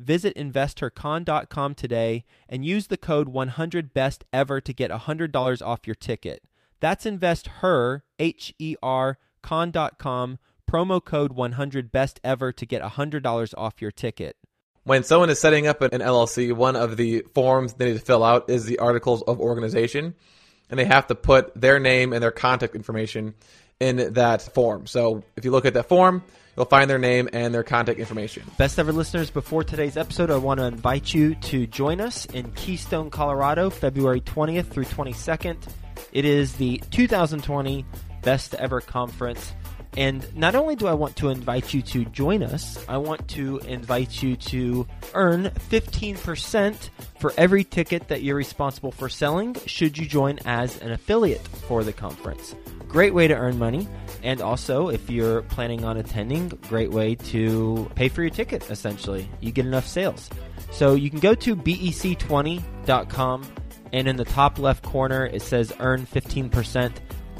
visit investhercon.com today and use the code 100best ever to get $100 off your ticket. That's investher, H E R, con.com promo code 100 best ever to get $100 off your ticket. When someone is setting up an LLC, one of the forms they need to fill out is the articles of organization, and they have to put their name and their contact information in that form. So if you look at that form, you'll find their name and their contact information. Best ever listeners, before today's episode, I want to invite you to join us in Keystone, Colorado, February 20th through 22nd. It is the 2020 Best Ever Conference. And not only do I want to invite you to join us, I want to invite you to earn 15% for every ticket that you're responsible for selling should you join as an affiliate for the conference. Great way to earn money. And also, if you're planning on attending, great way to pay for your ticket, essentially. You get enough sales. So you can go to bec20.com, and in the top left corner, it says earn 15%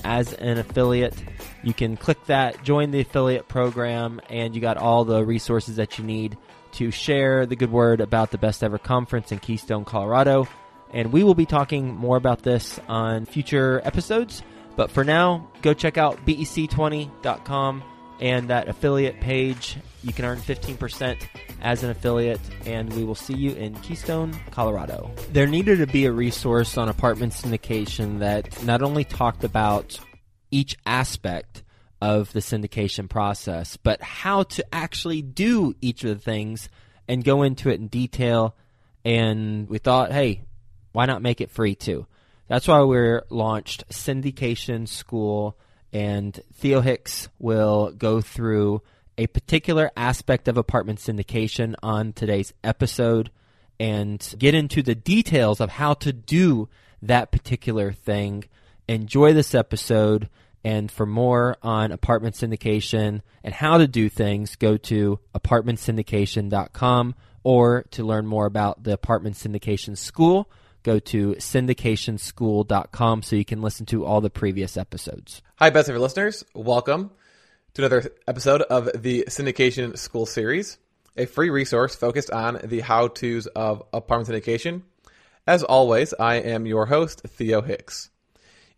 as an affiliate. You can click that, join the affiliate program, and you got all the resources that you need to share the good word about the best ever conference in Keystone, Colorado. And we will be talking more about this on future episodes. But for now, go check out bec20.com and that affiliate page. You can earn 15% as an affiliate, and we will see you in Keystone, Colorado. There needed to be a resource on apartment syndication that not only talked about each aspect of the syndication process, but how to actually do each of the things and go into it in detail. And we thought, hey, why not make it free too? That's why we're launched Syndication School, and Theo Hicks will go through a particular aspect of apartment syndication on today's episode and get into the details of how to do that particular thing. Enjoy this episode. And for more on apartment syndication and how to do things, go to apartmentsyndication.com or to learn more about the apartment syndication school, go to syndicationschool.com so you can listen to all the previous episodes. Hi, best ever listeners. Welcome to another episode of the Syndication School series, a free resource focused on the how to's of apartment syndication. As always, I am your host, Theo Hicks.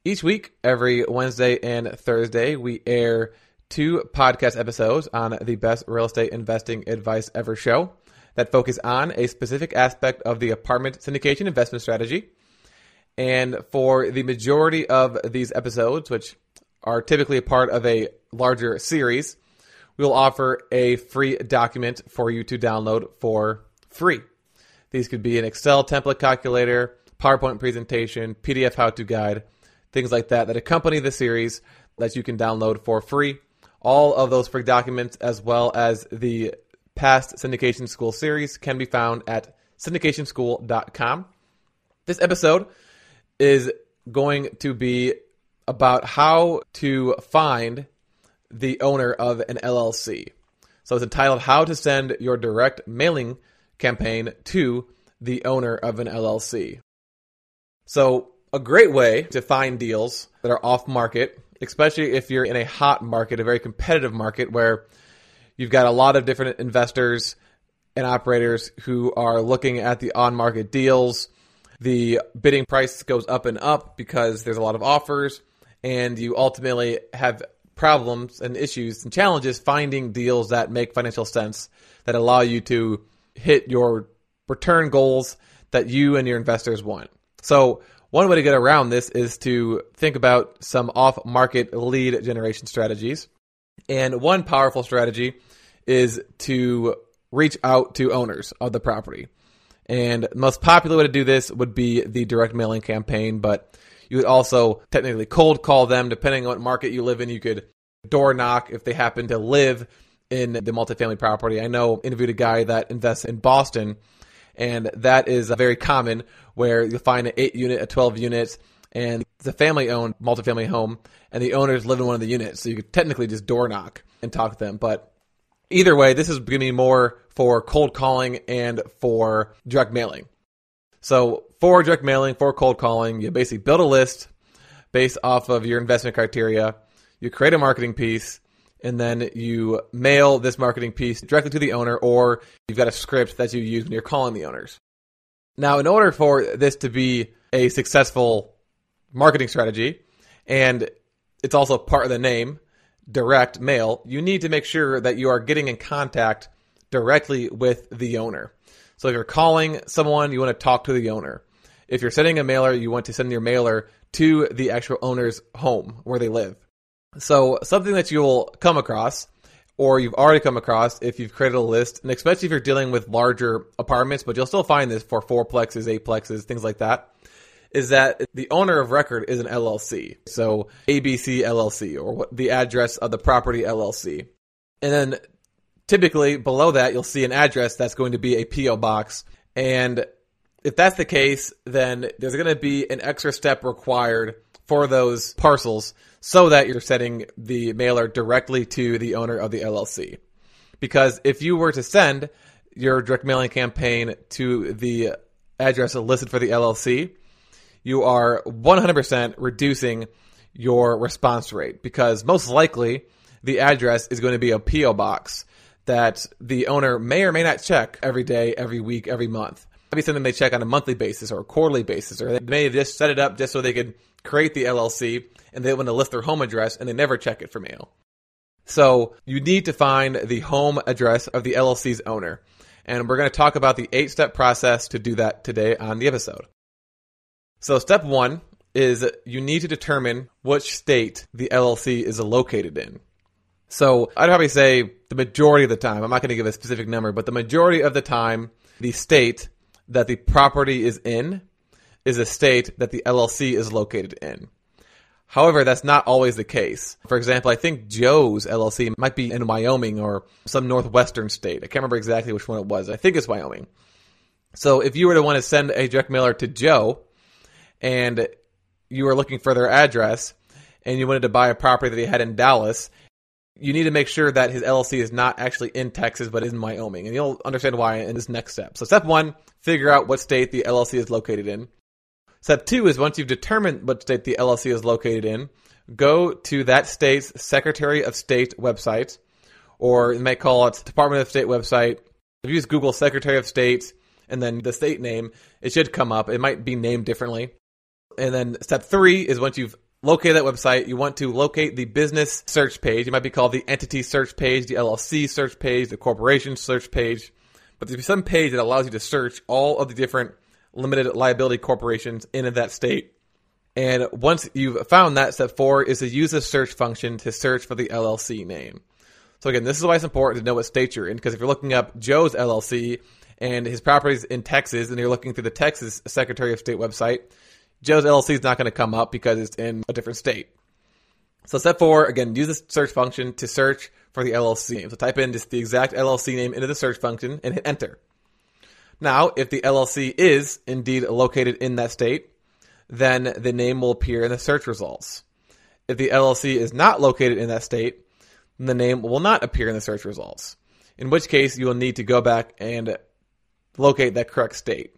Each week, every Wednesday and Thursday, we air two podcast episodes on the best real estate investing advice ever show that focus on a specific aspect of the apartment syndication investment strategy. And for the majority of these episodes, which are typically a part of a larger series, we will offer a free document for you to download for free. These could be an Excel template calculator, PowerPoint presentation, PDF how to guide, things like that that accompany the series that you can download for free. All of those free documents, as well as the past Syndication School series, can be found at syndicationschool.com. This episode is going to be about how to find the owner of an LLC. So it's entitled How to Send Your Direct Mailing Campaign to the Owner of an LLC. So a great way to find deals that are off market, especially if you're in a hot market, a very competitive market where you've got a lot of different investors and operators who are looking at the on market deals. The bidding price goes up and up because there's a lot of offers, and you ultimately have problems and issues and challenges finding deals that make financial sense that allow you to hit your return goals that you and your investors want. So, one way to get around this is to think about some off market lead generation strategies. And one powerful strategy is to reach out to owners of the property. And the most popular way to do this would be the direct mailing campaign, but you would also technically cold call them depending on what market you live in. You could door knock if they happen to live in the multifamily property. I know interviewed a guy that invests in Boston, and that is very common where you'll find an eight unit, a 12 units, and it's a family owned multifamily home, and the owners live in one of the units. So you could technically just door knock and talk to them. But either way, this is going to be more for cold calling and for direct mailing. So for direct mailing, for cold calling, you basically build a list based off of your investment criteria. You create a marketing piece and then you mail this marketing piece directly to the owner or you've got a script that you use when you're calling the owners. Now, in order for this to be a successful marketing strategy, and it's also part of the name, direct mail, you need to make sure that you are getting in contact directly with the owner. So if you're calling someone, you want to talk to the owner. If you're sending a mailer, you want to send your mailer to the actual owner's home where they live. So something that you'll come across or you've already come across if you've created a list, and especially if you're dealing with larger apartments, but you'll still find this for fourplexes, eightplexes, things like that, is that the owner of record is an LLC. So ABC LLC or what the address of the property LLC. And then typically below that, you'll see an address that's going to be a PO box. And if that's the case, then there's going to be an extra step required for those parcels so that you're sending the mailer directly to the owner of the LLC. Because if you were to send your direct mailing campaign to the address listed for the LLC, you are 100% reducing your response rate because most likely the address is going to be a PO box that the owner may or may not check every day, every week, every month. Maybe something they check on a monthly basis or a quarterly basis, or they may just set it up just so they could create the LLC and they want to list their home address and they never check it for mail. So you need to find the home address of the LLC's owner. And we're going to talk about the eight step process to do that today on the episode. So step one is you need to determine which state the LLC is located in. So I'd probably say the majority of the time, I'm not going to give a specific number, but the majority of the time, the state that the property is in is a state that the LLC is located in. However, that's not always the case. For example, I think Joe's LLC might be in Wyoming or some northwestern state. I can't remember exactly which one it was. I think it's Wyoming. So if you were to want to send a direct mailer to Joe and you were looking for their address and you wanted to buy a property that he had in Dallas, you need to make sure that his LLC is not actually in Texas but is in Wyoming. And you'll understand why in this next step. So step one, figure out what state the LLC is located in. Step two is once you've determined what state the LLC is located in, go to that state's Secretary of State website, or you might call it Department of State website. If you use Google Secretary of State and then the state name, it should come up. It might be named differently. And then step three is once you've located that website, you want to locate the business search page. It might be called the entity search page, the LLC search page, the corporation search page. But there's some page that allows you to search all of the different limited liability corporations in that state. And once you've found that, step four is to use the search function to search for the LLC name. So again, this is why it's important to know what state you're in, because if you're looking up Joe's LLC and his properties in Texas, and you're looking through the Texas Secretary of State website, Joe's LLC is not going to come up because it's in a different state. So step four, again, use the search function to search for the LLC name. So type in just the exact LLC name into the search function and hit enter. Now, if the LLC is indeed located in that state, then the name will appear in the search results. If the LLC is not located in that state, then the name will not appear in the search results. In which case, you will need to go back and locate that correct state.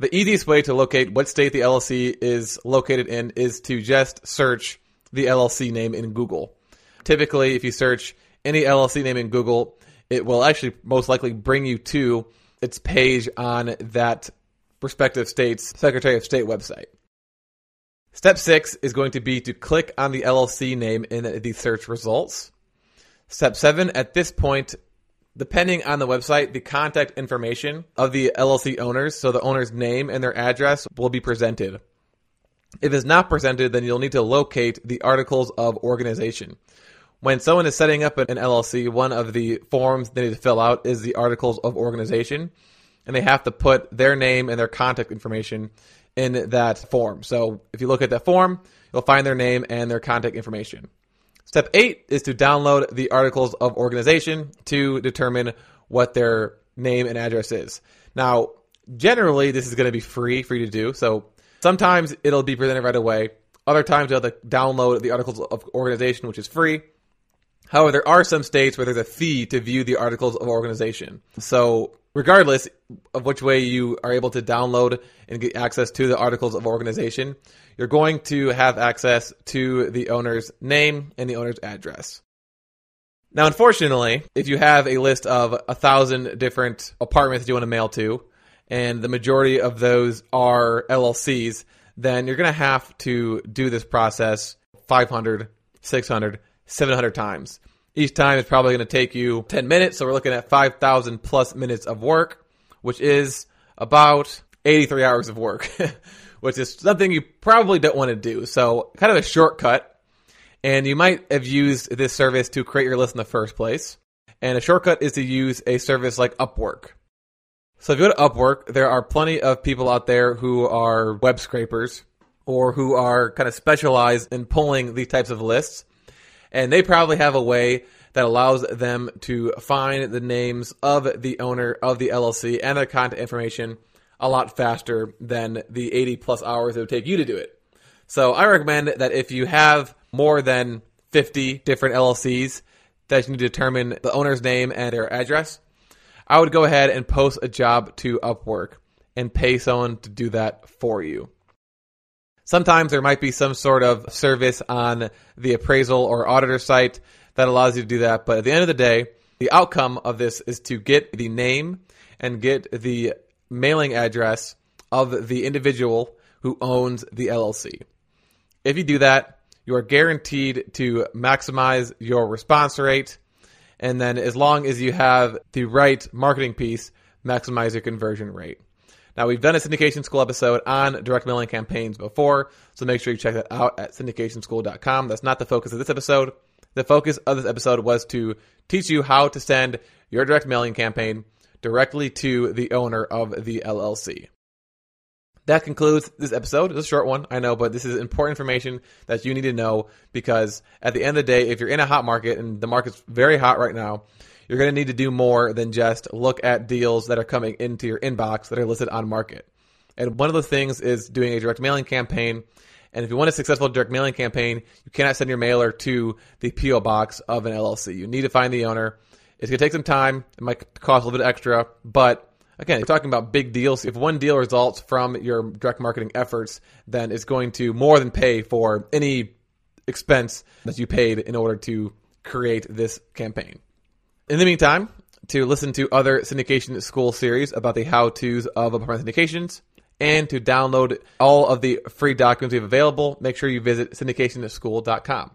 The easiest way to locate what state the LLC is located in is to just search the LLC name in Google. Typically, if you search any LLC name in Google, it will actually most likely bring you to its page on that respective state's Secretary of State website. Step six is going to be to click on the LLC name in the search results. Step seven, at this point, depending on the website, the contact information of the LLC owners, so the owner's name and their address, will be presented. If it's not presented, then you'll need to locate the articles of organization. when someone is setting up an LLC, one of the forms they need to fill out is the articles of organization, and they have to put their name and their contact information in that form. So if you look at that form, you'll find their name and their contact information. Step eight is to download the articles of organization to determine what their name and address is. Now, generally, this is going to be free for you to do. So sometimes it'll be presented right away. Other times you'll have to download the articles of organization, which is free. However, there are some states where there's a fee to view the articles of organization. So, regardless of which way you are able to download and get access to the articles of organization, you're going to have access to the owner's name and the owner's address. Now, unfortunately, if you have a list of a thousand different apartments you want to mail to, and the majority of those are LLCs, then you're going to have to do this process 500, 600, 700 times. Each time is probably going to take you 10 minutes, so we're looking at 5,000 plus minutes of work, which is about 83 hours of work, which is something you probably don't want to do. So, kind of a shortcut. And you might have used this service to create your list in the first place. And a shortcut is to use a service like Upwork. So if you go to Upwork, there are plenty of people out there who are web scrapers or who are kind of specialized in pulling these types of lists. And they probably have a way that allows them to find the names of the owner of the LLC and their contact information a lot faster than the 80 plus hours it would take you to do it. So I recommend that if you have more than 50 different LLCs that you need to determine the owner's name and their address, I would go ahead and post a job to Upwork and pay someone to do that for you. Sometimes there might be some sort of service on the appraisal or auditor site that allows you to do that, but at the end of the day, the outcome of this is to get the name and get the mailing address of the individual who owns the LLC. If you do that, you are guaranteed to maximize your response rate and then as long as you have the right marketing piece, maximize your conversion rate. Now, we've done a syndication school episode on direct mailing campaigns before, so make sure you check that out at syndicationschool.com. That's not the focus of this episode. The focus of this episode was to teach you how to send your direct mailing campaign directly to the owner of the LLC. That concludes this episode. It's a short one, I know, but this is important information that you need to know because at the end of the day, if you're in a hot market and the market's very hot right now, you're going to need to do more than just look at deals that are coming into your inbox that are listed on market. And one of the things is doing a direct mailing campaign. And if you want a successful direct mailing campaign, you cannot send your mailer to the PO box of an LLC. You need to find the owner. It's going to take some time. It might cost a little bit extra, but again, you're talking about big deals. If one deal results from your direct marketing efforts, then it's going to more than pay for any expense that you paid in order to create this campaign. In the meantime, to listen to other syndication school series about the how to's of apartment syndications and to download all of the free documents we have available, make sure you visit syndicationschool.com.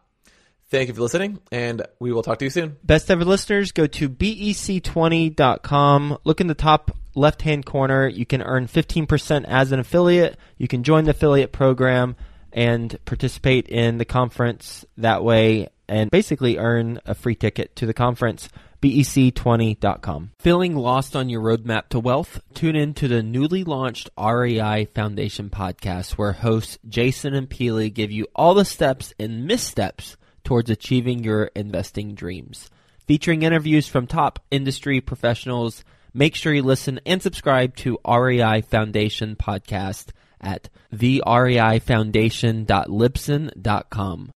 Thank you for listening, and we will talk to you soon. Best ever listeners, go to bec20.com. Look in the top left hand corner. You can earn 15% as an affiliate. You can join the affiliate program and participate in the conference that way and basically earn a free ticket to the conference. BEC20.com. Feeling lost on your roadmap to wealth? Tune in to the newly launched REI Foundation podcast, where hosts Jason and Pili give you all the steps and missteps towards achieving your investing dreams. Featuring interviews from top industry professionals Make sure you listen and subscribe to REI Foundation podcast at thereifoundation.libsyn.com.